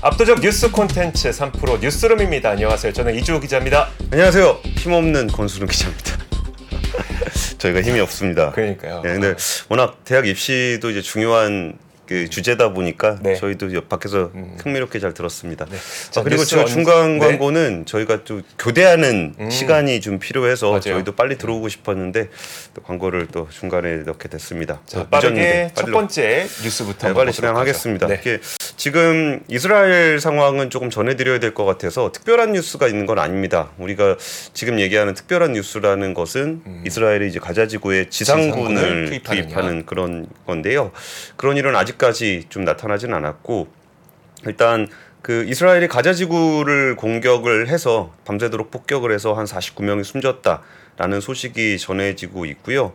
압도적 뉴스 콘텐츠 3프로 뉴스룸입니다. 안녕하세요. 저는 이주호 기자입니다. 안녕하세요. 힘없는 권수름 기자입니다. 저희가 힘이 없습니다. 그러니까요. 네, 근데 워낙 대학 입시도 이제 중요한 그 주제다 보니까 네. 저희도 옆 밖에서 흥미롭게 잘 들었습니다. 자, 아, 그리고 저 언- 중간 네. 광고는 저희가 또 교대하는 시간이 좀 필요해서 맞아요. 저희도 빨리 들어오고 싶었는데 또 광고를 또 중간에 넣게 됐습니다. 자, 또 빠르게 첫 번째 뉴스부터 네, 빨리 진행하겠습니다. 네. 이게 지금 이스라엘 상황은 조금 전해드려야 될 것 같아서 특별한 뉴스가 있는 건 아닙니다. 우리가 지금 얘기하는 특별한 뉴스라는 것은 이스라엘이 이제 가자지구에 지상군을, 음. 지상군을. 투입하는 그런 건데요. 그런 일은 아직 까지 좀 나타나진 않았고 일단 그 이스라엘이 가자지구를 공격을 해서 밤새도록 폭격을 해서 한 49명이 숨졌다라는 소식이 전해지고 있고요.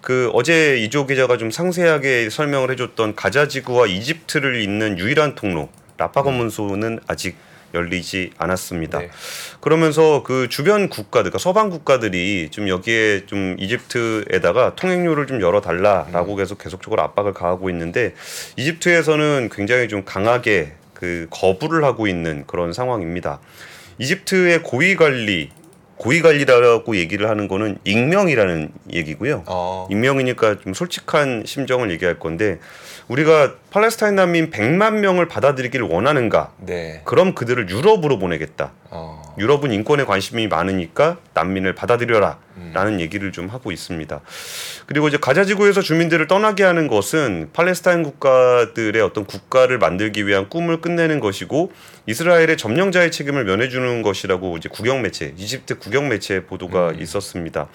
그 어제 이조 기자가 좀 상세하게 설명을 해줬던 가자지구와 이집트를 잇는 유일한 통로 라파 검문소는 아직 열리지 않았습니다. 네. 그러면서 그 주변 국가들, 그러니까 서방 국가들이 좀 여기에 좀 이집트에다가 통행료를 좀 열어달라라고 계속 계속적으로 압박을 가하고 있는데 이집트에서는 굉장히 좀 강하게 그 거부를 하고 있는 그런 상황입니다. 이집트의 고위 관리, 고위 관리라고 얘기를 하는 거는 익명이라는 얘기고요. 어, 익명이니까 좀 솔직한 심정을 얘기할 건데 우리가 팔레스타인 난민 100만 명을 받아들이기를 원하는가? 네. 그럼 그들을 유럽으로 보내겠다. 어, 유럽은 인권에 관심이 많으니까 난민을 받아들여라 음. 라는 얘기를 좀 하고 있습니다. 그리고 이제 가자 지구에서 주민들을 떠나게 하는 것은 팔레스타인 국가들의 어떤 국가를 만들기 위한 꿈을 끝내는 것이고 이스라엘의 점령자의 책임을 면해 주는 것이라고 이제 국영 매체, 이집트 국영 매체 보도가 음. 있었습니다.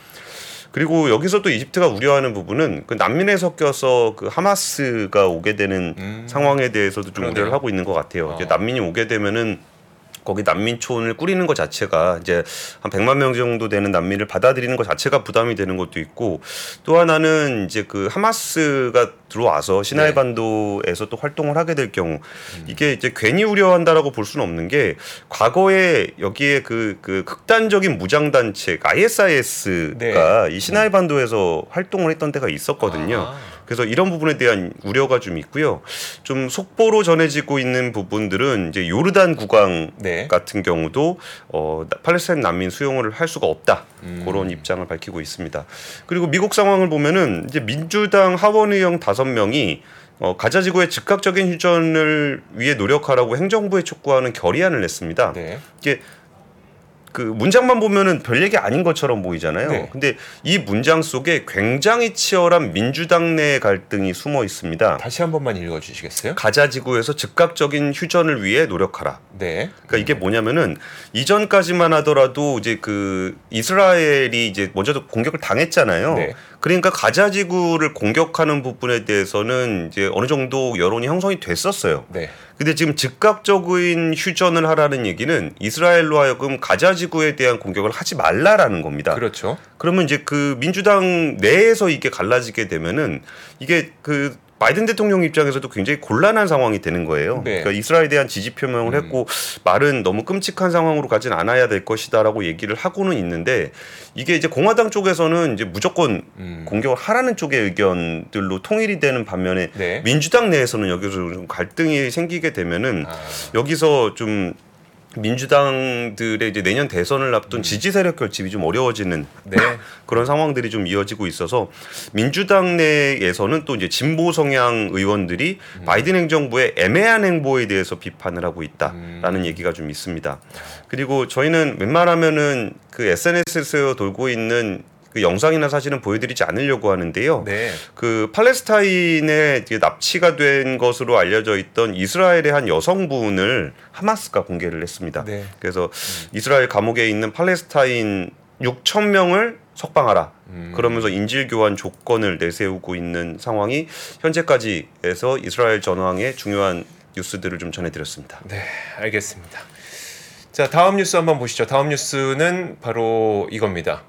그리고 여기서 또 이집트가 우려하는 부분은 그 난민에 섞여서 그 하마스가 오게 되는 음. 상황에 대해서도 좀 그러네요. 우려를 하고 있는 것 같아요. 이제 어. 난민이 오게 되면은 거기 난민촌을 꾸리는 것 자체가 이제 한 100만 명 정도 되는 난민을 받아들이는 것 자체가 부담이 되는 것도 있고 또 하나는 이제 그 하마스가 들어와서 시나이 네. 반도에서 또 활동을 하게 될 경우 이게 이제 괜히 우려한다라고 볼 수는 없는 게 과거에 여기에 그, 그 극단적인 무장 단체 ISIS가 이 시나이 반도에서 활동을 했던 때가 있었거든요. 아. 그래서 이런 부분에 대한 우려가 좀 있고요. 좀 속보로 전해지고 있는 부분들은 이제 요르단 국왕 네. 같은 경우도 어, 나- 팔레스타인 난민 수용을 할 수가 없다 음. 그런 입장을 밝히고 있습니다. 그리고 미국 상황을 보면은 이제 민주당 하원 의원 다섯 명이 어, 가자지구의 즉각적인 휴전을 위해 노력하라고 행정부에 촉구하는 결의안을 냈습니다. 네. 이게 그 문장만 보면은 별 얘기 아닌 것처럼 보이잖아요. 네. 근데 이 문장 속에 굉장히 치열한 민주당 내 갈등이 숨어 있습니다. 다시 한 번만 읽어 주시겠어요? 가자 지구에서 즉각적인 휴전을 위해 노력하라. 네. 그러니까 이게 뭐냐면은 이전까지만 하더라도 이제 그 이스라엘이 이제 먼저 공격을 당했잖아요. 네. 그러니까 가자 지구를 공격하는 부분에 대해서는 이제 어느 정도 여론이 형성이 됐었어요. 네. 근데 지금 즉각적인 휴전을 하라는 얘기는 이스라엘로 하여금 가자 지구에 대한 공격을 하지 말라라는 겁니다. 그렇죠. 그러면 이제 그 민주당 내에서 이게 갈라지게 되면은 이게 그 바이든 대통령 입장에서도 굉장히 곤란한 상황이 되는 거예요. 네. 그러니까 이스라엘에 대한 지지 표명을 했고 말은 너무 끔찍한 상황으로 가진 않아야 될 것이다라고 얘기를 하고는 있는데 이게 이제 공화당 쪽에서는 이제 무조건 음. 공격을 하라는 쪽의 의견들로 통일이 되는 반면에 네. 민주당 내에서는 여기서 좀 갈등이 생기게 되면은 아, 여기서 좀 민주당들의 이제 내년 대선을 앞둔 지지 세력 결집이 좀 어려워지는 네. 그런 상황들이 좀 이어지고 있어서 민주당 내에서는 또 이제 진보 성향 의원들이 바이든 행정부의 애매한 행보에 대해서 비판을 하고 있다라는 얘기가 좀 있습니다. 그리고 저희는 웬만하면은 그 SNS에서 돌고 있는 그 영상이나 사진은 보여드리지 않으려고 하는데요. 네. 그 팔레스타인에 납치가 된 것으로 알려져 있던 이스라엘의 한 여성분을 하마스가 공개를 했습니다. 네. 그래서 이스라엘 감옥에 있는 팔레스타인 6천 명을 석방하라. 음. 그러면서 인질 교환 조건을 내세우고 있는 상황이 현재까지 해서 이스라엘 전황의 중요한 뉴스들을 좀 전해드렸습니다. 네, 알겠습니다. 자, 다음 뉴스 한번 보시죠. 다음 뉴스는 바로 이겁니다.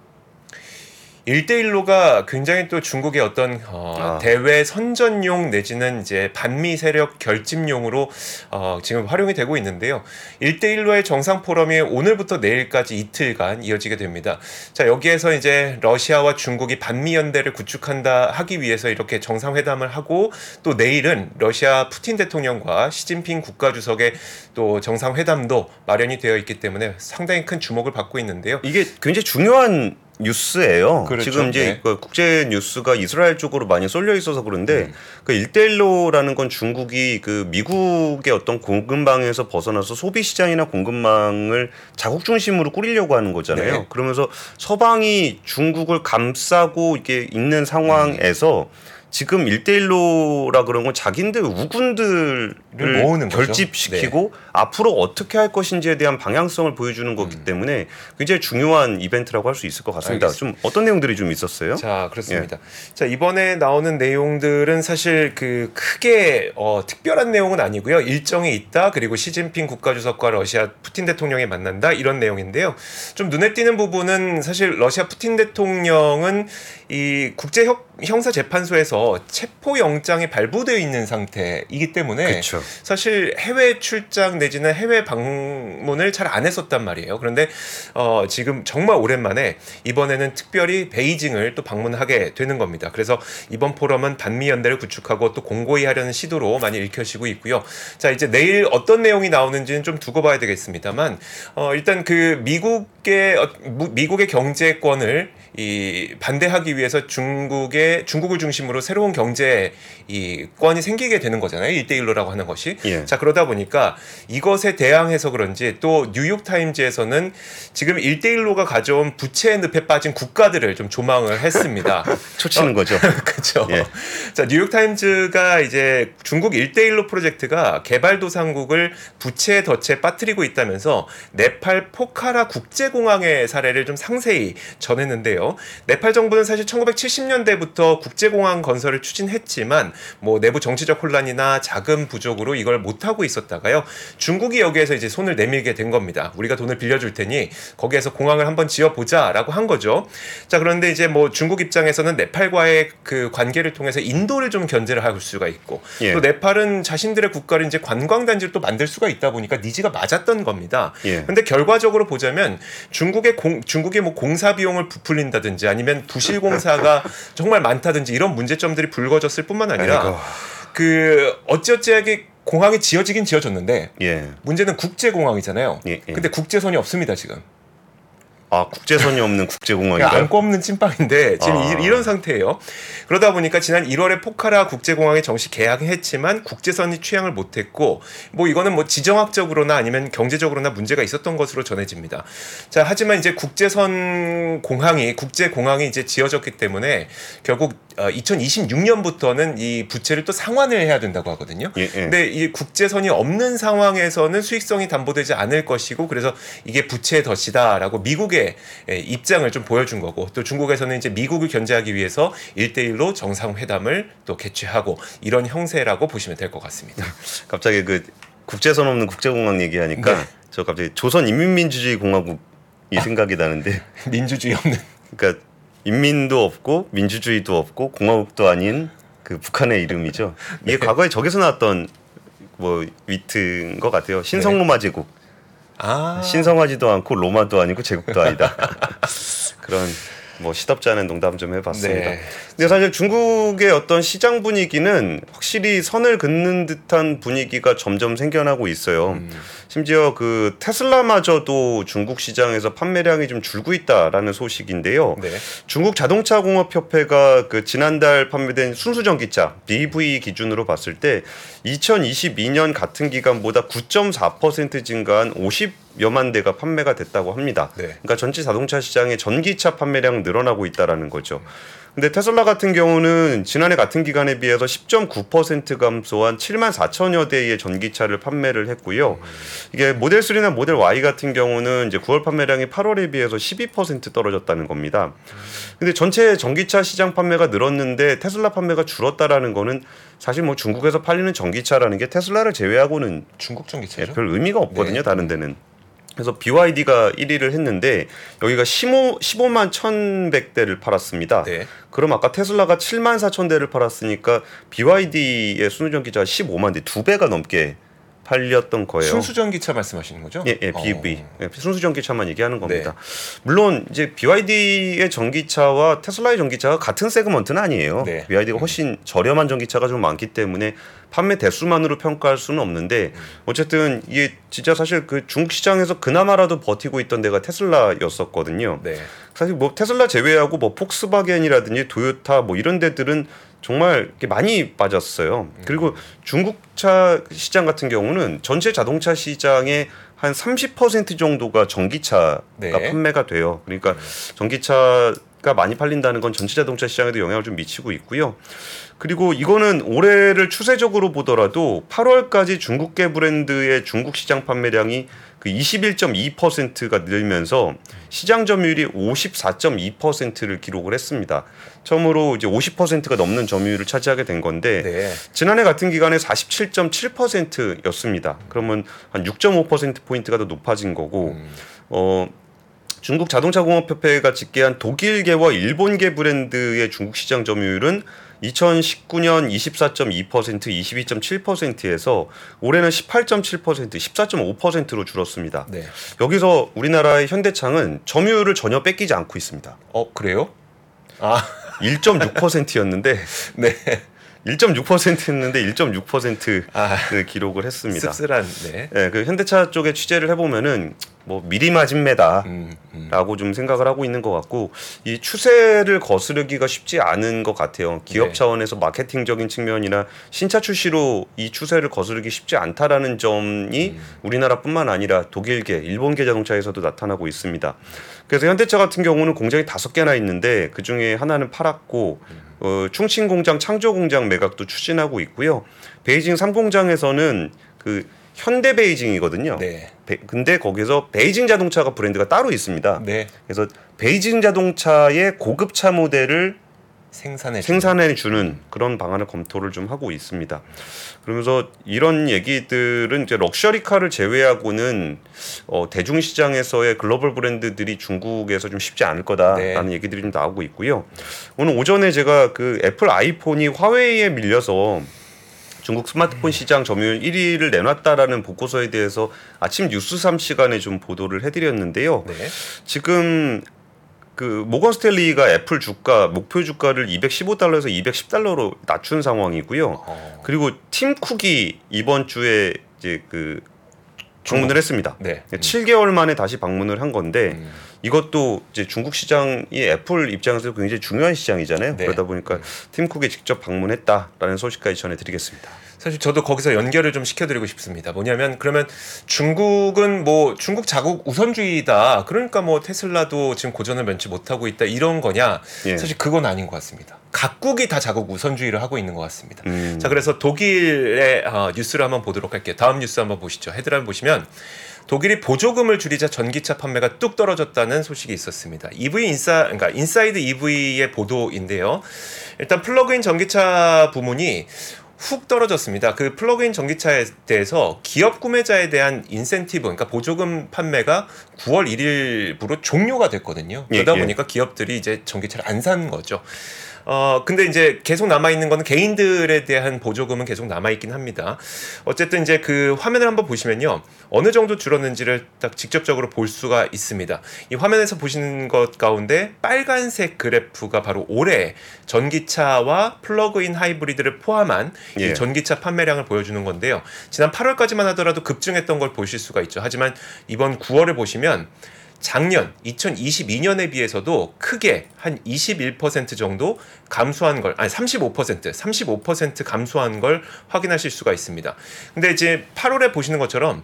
1대1로가 굉장히 또 중국의 어떤 어, 아. 대외 선전용 내지는 이제 반미 세력 결집용으로 어, 지금 활용이 되고 있는데요. 1대1로의 정상 포럼이 오늘부터 내일까지 이틀간 이어지게 됩니다. 자, 여기에서 이제 러시아와 중국이 반미 연대를 구축한다 하기 위해서 이렇게 정상회담을 하고 또 내일은 러시아 푸틴 대통령과 시진핑 국가주석의 또 정상회담도 마련이 되어 있기 때문에 상당히 큰 주목을 받고 있는데요. 이게 굉장히 중요한 뉴스예요. 그렇죠. 지금 이제 네. 그 국제 뉴스가 이스라엘 쪽으로 많이 쏠려 있어서 그런데 음. 그 일대일로라는 건 중국이 그 미국의 어떤 공급망에서 벗어나서 소비 시장이나 공급망을 자국 중심으로 꾸리려고 하는 거잖아요. 네. 그러면서 서방이 중국을 감싸고 이게 있는 상황에서 지금 일대일로라 그런 건 자기들 우군들을 모으는 거죠. 네. 결집시키고 앞으로 어떻게 할 것인지에 대한 방향성을 보여주는 거기 음. 때문에 굉장히 중요한 이벤트라고 할 수 있을 것 같습니다. 알겠습니다. 좀 어떤 내용들이 좀 있었어요? 자 그렇습니다. 자 이번에 나오는 내용들은 사실 그 크게 어, 특별한 내용은 아니고요. 일정이 있다 그리고 시진핑 국가주석과 러시아 푸틴 대통령이 만난다 이런 내용인데요. 좀 눈에 띄는 부분은 사실 러시아 푸틴 대통령은 이 국제 형- 형사 재판소에서 체포 영장이 발부되어 있는 상태이기 때문에 그렇죠. 사실 해외 출장 내지는 해외 방문을 잘 안 했었단 말이에요. 그런데 어, 지금 정말 오랜만에 이번에는 특별히 베이징을 또 방문하게 되는 겁니다. 그래서 이번 포럼은 반미 연대를 구축하고 또 공고히 하려는 시도로 많이 읽혀지고 있고요. 자 이제 내일 어떤 내용이 나오는지는 좀 두고 봐야 되겠습니다만 어, 일단 그 미국의 어, 무- 미국의 경제권을 이 반대하기 위해서 중국의 중국을 중심으로 새로운 경제 이 권이 생기게 되는 거잖아요. 1대1로라고 하는 것이. 예. 자, 그러다 보니까 이것에 대항해서 그런지 또 뉴욕 타임즈에서는 지금 1대1로가 가져온 부채 늪에 빠진 국가들을 좀 조망을 했습니다. 초치는 거죠. 그렇죠. 예. 자, 뉴욕 타임즈가 이제 중국 1대1로 프로젝트가 개발도상국을 부채 덫에 빠뜨리고 있다면서 네팔 포카라 국제공항의 사례를 좀 상세히 전했는데요. 네팔 정부는 사실 1970년대부터 국제공항 건설을 추진했지만 뭐 내부 정치적 혼란이나 자금 부족으로 이걸 못 하고 있었다가요. 중국이 여기에서 이제 손을 내밀게 된 겁니다. 우리가 돈을 빌려줄 테니 거기에서 공항을 한번 지어보자라고 한 거죠. 자 그런데 이제 뭐 중국 입장에서는 네팔과의 그 관계를 통해서 인도를 좀 견제를 할 수가 있고 예. 또 네팔은 자신들의 국가를 이제 관광단지를 또 만들 수가 있다 보니까 니즈가 맞았던 겁니다. 예. 근데 결과적으로 보자면 중국의 공 중국의 뭐 공사 비용을 부풀린다든지 아니면 부실 공사가 정말 많다든지 이런 문제점들이 불거졌을 뿐만 아니라 아이고. 그 어찌어찌하게 공항이 지어지긴 지어졌는데 예. 문제는 국제 공항이잖아요. 예, 예. 근데 국제선이 없습니다 지금. 아 국제선이 없는 그러니까 국제공항인가요? 안고 없는 찐빵인데 지금 아. 이, 런 상태예요. 그러다 보니까 지난 1월에 포카라 국제공항에 정시 계약했지만 국제선이 취향을 못했고 뭐 이거는 뭐 지정학적으로나 아니면 경제적으로나 문제가 있었던 것으로 전해집니다. 자 하지만 이제 국제선 공항이 국제공항이 이제 지어졌기 때문에 결국 어, 2026년부터는 이 부채를 또 상환을 해야 된다고 하거든요. 예, 예. 근데 이 국제선이 없는 상황에서는 수익성이 담보되지 않을 것이고 그래서 이게 부채의 덫이다라고 미국의 예, 입장을 좀 보여준 거고 또 중국에서는 이제 미국을 견제하기 위해서 1대1로 정상회담을 또 개최하고 이런 형세라고 보시면 될 것 같습니다. 갑자기 그 국제선 없는 국제공항 얘기하니까 네. 저 갑자기 조선인민민주주의 공화국이 생각이 나는데 민주주의 없는 그러니까 인민도 없고 민주주의도 없고 공화국도 아닌 그 북한의 이름이죠. 이게 네. 과거에 저기서 나왔던 뭐 위트인 것 같아요. 신성로마 제국. 아 신성하지도 않고 로마도 아니고 제국도 아니다. 그런 뭐 시덥지 않은 농담 좀 해봤습니다. 네. 근데 사실 중국의 어떤 시장 분위기는 확실히 선을 긋는 듯한 분위기가 점점 생겨나고 있어요. 음. 심지어 그 테슬라마저도 중국 시장에서 판매량이 좀 줄고 있다라는 소식인데요. 네. 중국 자동차 공업 협회가 그 지난달 판매된 순수 전기차 BEV 기준으로 봤을 때 2022년 같은 기간보다 9.4% 증가한 50 여만 대가 판매가 됐다고 합니다. 네. 그러니까 전체 자동차 시장의 전기차 판매량 늘어나고 있다라는 거죠. 근데 테슬라 같은 경우는 지난해 같은 기간에 비해서 10.9% 감소한 7만 4천여 대의 전기차를 판매를 했고요. 이게 모델 3나 모델 Y 같은 경우는 이제 9월 판매량이 8월에 비해서 12% 떨어졌다는 겁니다. 근데 전체 전기차 시장 판매가 늘었는데 테슬라 판매가 줄었다라는 거는 사실 뭐 중국에서 팔리는 전기차라는 게 테슬라를 제외하고는 중국 예, 전기차죠. 별 의미가 없거든요. 네. 다른 데는. 그래서 BYD가 1위를 했는데 여기가 15, 15만 1,100대를 팔았습니다. 네. 그럼 아까 테슬라가 7만 4천 대를 팔았으니까 BYD의 순전기차가 15만 대, 두 배가 넘게 팔렸던 거예요. 순수전기차 말씀하시는 거죠? 예, 예, BEV. 어. 예, 순수전기차만 얘기하는 겁니다. 네. 물론 이제 BYD의 전기차와 테슬라의 전기차가 같은 세그먼트는 아니에요. 네. BYD가 훨씬 저렴한 전기차가 좀 많기 때문에 판매 대수만으로 평가할 수는 없는데 어쨌든 이게 진짜 사실 그 중국 시장에서 그나마라도 버티고 있던 데가 테슬라였었거든요. 네. 사실 뭐 테슬라 제외하고 뭐 폭스바겐이라든지 도요타 뭐 이런 데들은 정말 많이 빠졌어요. 그리고 중국차 시장 같은 경우는 전체 자동차 시장의 한 30% 정도가 전기차가 네. 판매가 돼요. 그러니까 전기차가 많이 팔린다는 건 전체 자동차 시장에도 영향을 좀 미치고 있고요. 그리고 이거는 올해를 추세적으로 보더라도 8월까지 중국계 브랜드의 중국 시장 판매량이 그 21.2%가 늘면서 시장 점유율이 54.2%를 기록을 했습니다. 처음으로 이제 50%가 넘는 점유율을 차지하게 된 건데 네. 지난해 같은 기간에 47.7%였습니다. 그러면 한 6.5% 포인트가 더 높아진 거고 음. 어 중국 자동차 공업 협회가 집계한 독일계와 일본계 브랜드의 중국 시장 점유율은 2019년 24.2%, 22.7%에서 올해는 18.7%, 14.5%로 줄었습니다. 네. 여기서 우리나라의 현대창은 점유율을 전혀 뺏기지 않고 있습니다. 어 그래요? 아 1.6%였는데 네. 1.6%였는데 1.6%를 아 기록을 했습니다. 씁쓸한 네. 예, 그 현대차 쪽에 취재를 해보면은 뭐 미리 맞은 매다라고 음, 음. 좀 생각을 하고 있는 것 같고 이 추세를 거스르기가 쉽지 않은 것 같아요. 기업 네. 차원에서 마케팅적인 측면이나 신차 출시로 이 추세를 거스르기 쉽지 않다라는 점이 음. 우리나라뿐만 아니라 독일계, 일본계 자동차에서도 나타나고 있습니다. 그래서 현대차 같은 경우는 공장이 다섯 개나 있는데 그 중에 하나는 팔았고 어, 충칭 공장, 창조 공장 매각도 추진하고 있고요. 베이징 3 공장에서는 그 현대 베이징이거든요. 네. 베- 근데 거기서 베이징 자동차가 브랜드가 따로 있습니다. 네. 그래서 베이징 자동차의 고급차 모델을 생산해 생산해 주는 그런 방안을 검토를 좀 하고 있습니다. 그러면서 이런 얘기들은 이제 럭셔리카를 제외하고는 어, 대중 시장에서의 글로벌 브랜드들이 중국에서 좀 쉽지 않을 거다라는 네. 얘기들이 좀 나오고 있고요. 오늘 오전에 제가 그 애플 아이폰이 화웨이에 밀려서 중국 스마트폰 시장 점유율 1위를 내놨다라는 보고서에 대해서 아침 뉴스 3 시간에 좀 보도를 해드렸는데요. 네. 지금 그 모건 스탠리가 애플 주가 목표 주가를 215달러에서 210달러로 낮춘 상황이고요. 어. 그리고 팀 쿡이 이번 주에 이제 그 방문을 했습니다. 네. 7개월 만에 다시 방문을 한 건데 음. 이것도 이제 중국 시장이 애플 입장에서 굉장히 중요한 시장이잖아요. 네. 그러다 보니까 팀 쿡이 직접 방문했다라는 소식까지 전해드리겠습니다. 사실 저도 거기서 연결을 좀 시켜드리고 싶습니다. 뭐냐면 그러면 중국은 뭐 중국 자국 우선주의다. 그러니까 뭐 테슬라도 지금 고전을 면치 못하고 있다 이런 거냐? 예. 사실 그건 아닌 것 같습니다. 각국이 다 자국 우선주의를 하고 있는 것 같습니다. 음. 자 그래서 독일의 어, 뉴스를 한번 보도록 할게요. 다음 뉴스 한번 보시죠. 헤드라인 보시면 독일이 보조금을 줄이자 전기차 판매가 뚝 떨어졌다는 소식이 있었습니다. EV 인사 그러니까 인사이드 EV의 보도인데요. 일단 플러그인 전기차 부문이 훅 떨어졌습니다. 그 플러그인 전기차에 대해서 기업 구매자에 대한 인센티브, 그러니까 보조금 판매가 9월 1일부로 종료가 됐거든요. 예, 그러다 예. 보니까 기업들이 이제 전기차를 안 사는 거죠. 어, 근데 이제 계속 남아 있는 거는 개인들에 대한 보조금은 계속 남아 있긴 합니다. 어쨌든 이제 그 화면을 한번 보시면요. 어느 정도 줄었는지를 딱 직접적으로 볼 수가 있습니다. 이 화면에서 보시는 것 가운데 빨간색 그래프가 바로 올해 전기차와 플러그인 하이브리드를 포함한 이 예. 전기차 판매량을 보여주는 건데요. 지난 8월까지만 하더라도 급증했던 걸 보실 수가 있죠. 하지만 이번 9월을 보시면 작년 2022년에 비해서도 크게 한 21% 정도 감소한 걸 아니 35% 35% 감소한 걸 확인하실 수가 있습니다. 근데 이제 8월에 보시는 것처럼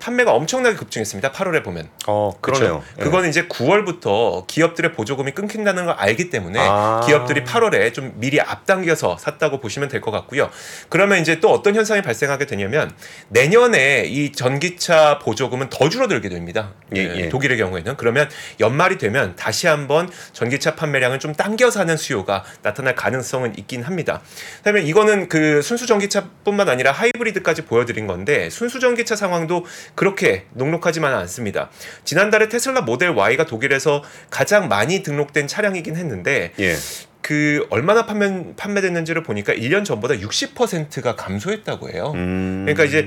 판매가 엄청나게 급증했습니다. 8월에 보면. 어, 그러네요. 그렇죠? 그건 이제 9월부터 기업들의 보조금이 끊긴다는 걸 알기 때문에 아. 기업들이 8월에 좀 미리 앞당겨서 샀다고 보시면 될 것 같고요. 그러면 이제 또 어떤 현상이 발생하게 되냐면 내년에 이 전기차 보조금은 더 줄어들게 됩니다. 예, 예, 예. 독일의 경우에는 그러면 연말이 되면 다시 한번 전기차 판매량을 좀 당겨 사는 수요가 나타날 가능성은 있긴 합니다. 그다음에 이거는 그 순수 전기차뿐만 아니라 하이브리드까지 보여드린 건데 순수 전기차 상황도 그렇게 녹록하지만은 않습니다. 지난달에 테슬라 모델 Y가 독일에서 가장 많이 등록된 차량이긴 했는데 예. 그 얼마나 판매 판매됐는지를 보니까 1년 전보다 60%가 감소했다고 해요. 음. 그러니까 이제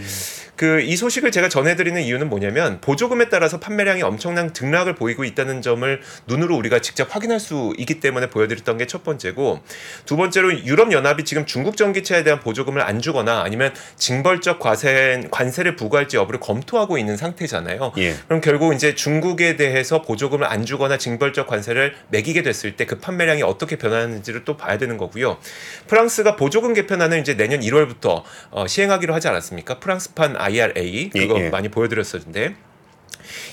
그 이 소식을 제가 전해드리는 이유는 뭐냐면 보조금에 따라서 판매량이 엄청난 등락을 보이고 있다는 점을 눈으로 우리가 직접 확인할 수 있기 때문에 보여드렸던 게 첫 번째고 두 번째로 유럽 연합이 지금 중국 전기차에 대한 보조금을 안 주거나 아니면 징벌적 과세 관세를 부과할지 여부를 검토하고 있는 상태잖아요. 예. 그럼 결국 이제 중국에 대해서 보조금을 안 주거나 징벌적 관세를 매기게 됐을 때 그 판매량이 어떻게 변 하는지를 또 봐야 되는 거고요. 프랑스가 보조금 개편안을 이제 내년 1월부터 어, 시행하기로 하지 않았습니까? 프랑스판 IRA 그거 예, 예. 많이 보여드렸었는데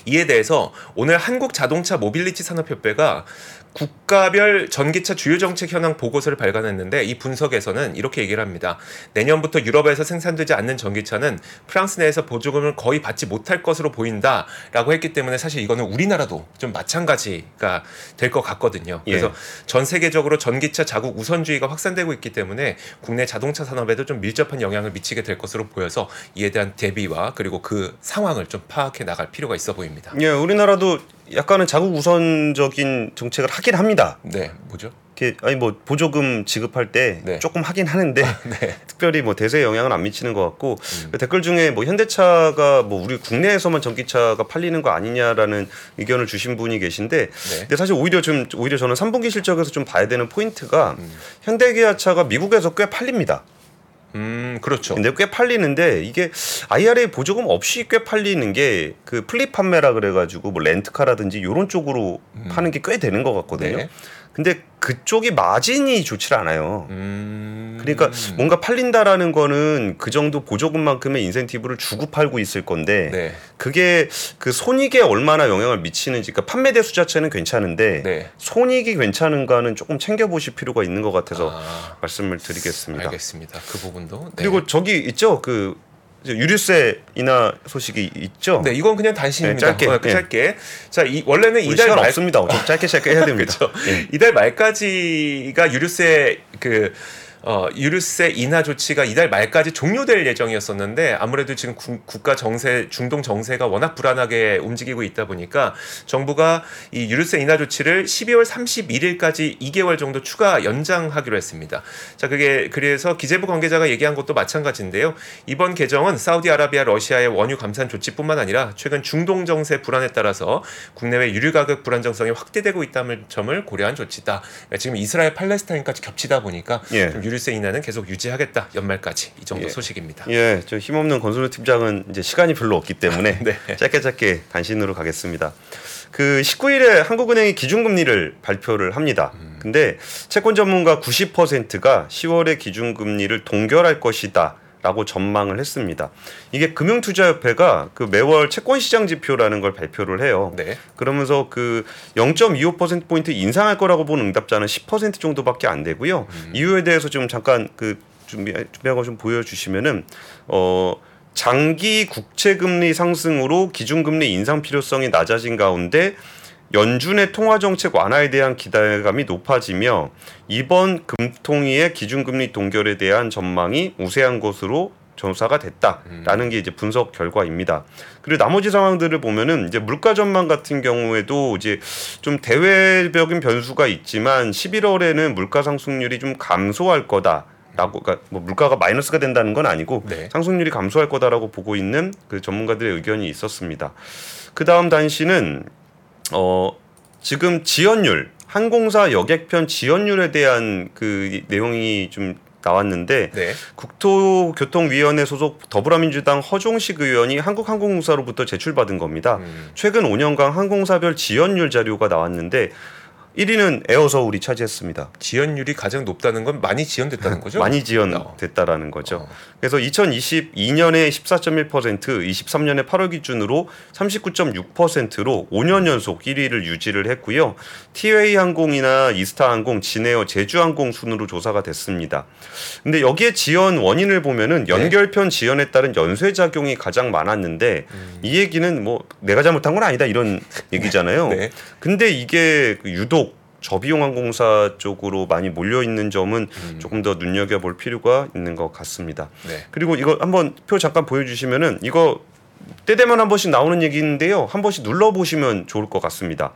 이에 대해서 오늘 한국 자동차 모빌리티 산업협회가 국가별 전기차 주요 정책 현황 보고서를 발간했는데 이 분석에서는 이렇게 얘기를 합니다. 내년부터 유럽에서 생산되지 않는 전기차는 프랑스 내에서 보조금을 거의 받지 못할 것으로 보인다라고 했기 때문에 사실 이거는 우리나라도 좀 마찬가지가 될 것 같거든요. 그래서 예. 전 세계적으로 전기차 자국 우선주의가 확산되고 있기 때문에 국내 자동차 산업에도 좀 밀접한 영향을 미치게 될 것으로 보여서 이에 대한 대비와 그리고 그 상황을 좀 파악해 나갈 필요가 있어 보입니다. 예, 우리나라도 약간은 자국 우선적인 정책을 하긴 합니다. 네, 뭐죠? 아니 뭐 보조금 지급할 때 네. 조금 하긴 하는데 네. 특별히 뭐 대세에 영향은 안 미치는 것 같고 그 댓글 중에 뭐 현대차가 뭐 우리 국내에서만 전기차가 팔리는 거 아니냐라는 의견을 주신 분이 계신데 네. 근데 사실 오히려 좀 오히려 저는 3분기 실적에서 좀 봐야 되는 포인트가 음. 현대기아차가 미국에서 꽤 팔립니다. 음, 그렇죠. 근데 꽤 팔리는데 이게 IRA 보조금 없이 꽤 팔리는 게 그 fleet 판매라 그래가지고 뭐 렌트카라든지 이런 쪽으로 파는 게 꽤 되는 것 같거든요. 네. 근데 그쪽이 마진이 좋질 않아요. 음. 그러니까 뭔가 팔린다라는 거는 그 정도 보조금만큼의 인센티브를 주고 팔고 있을 건데 네. 그게 그 손익에 얼마나 영향을 미치는지 그러니까 판매 대수 자체는 괜찮은데 네. 손익이 괜찮은가는 조금 챙겨 보실 필요가 있는 것 같아서 아, 말씀을 드리겠습니다. 알겠습니다. 그 부분도. 네. 그리고 저기 있죠 그 유류세 인하 소식이 있죠. 네, 이건 그냥 단신입니다. 네, 짧게. 어, 네. 짧게. 자, 이 원래는 이달 말 없습니다. 좀 짧게 짧게 해야 됩니다. 예. 이달 말까지가 유류세 그 어, 유류세 인하 조치가 이달 말까지 종료될 예정이었었는데 아무래도 지금 구- 국가 정세 중동 정세가 워낙 불안하게 움직이고 있다 보니까 정부가 이 유류세 인하 조치를 12월 31일까지 2개월 정도 추가 연장하기로 했습니다. 자, 그게 그래서 기재부 관계자가 얘기한 것도 마찬가지인데요. 이번 개정은 사우디아라비아, 러시아의 원유 감산 조치뿐만 아니라 최근 중동 정세 불안에 따라서 국내외 유류 가격 불안정성이 확대되고 있다는 점을 고려한 조치다. 그러니까 지금 이스라엘 팔레스타인까지 겹치다 보니까 예. 좀 유류세 인하는 계속 유지하겠다 연말까지 이 정도 예. 소식입니다. 예, 저 힘없는 건설로 팀장은 이제 시간이 별로 없기 때문에 네. 짧게 짧게 단신으로 가겠습니다. 그 19일에 한국은행이 기준금리를 발표를 합니다. 음. 근데 채권 전문가 90%가 10월에 기준금리를 동결할 것이다. 라고 전망을 했습니다. 이게 금융투자협회가 그 매월 채권시장 지표라는 걸 발표를 해요. 네. 그러면서 그 0.25%포인트 인상할 거라고 보는 응답자는 10% 정도밖에 안 되고요. 이유에 대해서 좀 잠깐 그 준비, 준비한 거좀 보여주시면은, 어, 장기 국채 금리 상승으로 기준금리 인상 필요성이 낮아진 가운데 연준의 통화 정책 완화에 대한 기대감이 높아지며 이번 금통위의 기준금리 동결에 대한 전망이 우세한 것으로 조사가 됐다라는 게 이제 분석 결과입니다. 그리고 나머지 상황들을 보면은 이제 물가 전망 같은 경우에도 이제 좀 대외적인 변수가 있지만 11월에는 물가 상승률이 좀 감소할 거다. 라고 그러니까 뭐 물가가 마이너스가 된다는 건 아니고 네. 상승률이 감소할 거다라고 보고 있는 그 전문가들의 의견이 있었습니다. 그 다음 단시는 어 지금 지연율 항공사 여객편 지연율에 대한 그 내용이 좀 나왔는데 네. 국토교통위원회 소속 더불어민주당 허종식 의원이 한국항공공사로부터 제출받은 겁니다. 음. 최근 5년간 항공사별 지연율 자료가 나왔는데 1위는 에어서울이 차지했습니다. 지연율이 가장 높다는 건 많이 지연됐다는 거죠? 많이 어. 지연됐다라는 거죠. 어. 그래서 2022년에 14.1%, 23년에 8월 기준으로 39.6%로 5년 연속 1위를 유지를 했고요. 티웨이 항공이나 이스타 항공, 진에어, 제주항공 순으로 조사가 됐습니다. 근데 여기에 지연 원인을 보면은 네. 연결편 지연에 따른 연쇄 작용이 가장 많았는데 음. 이 얘기는 뭐 내가 잘못한 건 아니다 이런 얘기잖아요. 네. 근데 이게 그 유독 저비용 항공사 쪽으로 많이 몰려 있는 점은 음. 조금 더 눈여겨 볼 필요가 있는 것 같습니다. 네. 그리고 이거 한번 표 잠깐 보여 주시면은 이거 때 되면 한 번씩 나오는 얘기인데요. 한 번씩 눌러 보시면 좋을 것 같습니다.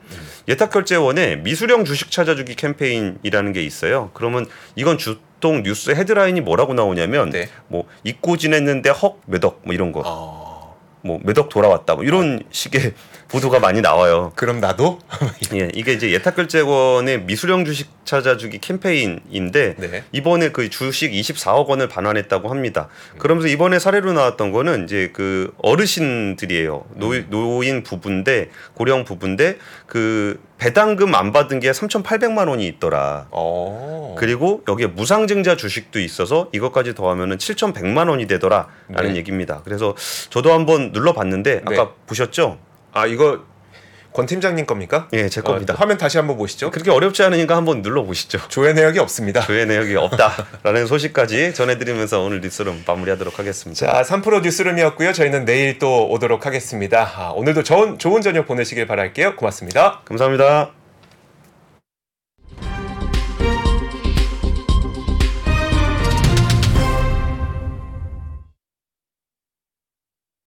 예탁결제원의 미수령 주식 찾아주기 캠페인이라는 게 있어요. 그러면 이건 주통 뉴스 헤드라인이 뭐라고 나오냐면 네. 뭐 잊고 지냈는데 헉 몇 억 뭐 이런 거. 어, 뭐 몇 억 돌아왔다 뭐 이런 식의 보도가 많이 나와요. 그럼 나도 예, 이게 이제 예탁결제원의 미수령 주식 찾아주기 캠페인인데 네. 이번에 그 주식 24억 원을 반환했다고 합니다. 그러면서 이번에 사례로 나왔던 거는 이제 그 어르신들이에요. 노, 노인 부부인데 고령 부부인데 그 배당금 안 받은 게 3,800만 원이 있더라. 어. 그리고 여기에 무상증자 주식도 있어서 이것까지 더하면은 7,100만 원이 되더라라는 네. 얘기입니다. 그래서 저도 한번 눌러봤는데 아까 네. 보셨죠? 아 이거 권 팀장님 겁니까? 예, 제 겁니다. 어, 화면 다시 한번 보시죠. 그렇게 어렵지 않으니까 한번 눌러 보시죠. 조회 내역이 없습니다. 조회 내역이 없다라는 소식까지 전해드리면서 오늘 뉴스룸 마무리하도록 하겠습니다. 자, 3프로 뉴스룸이었고요. 저희는 내일 또 오도록 하겠습니다. 아, 오늘도 좋은, 좋은 저녁 보내시길 바랄게요. 고맙습니다. 감사합니다.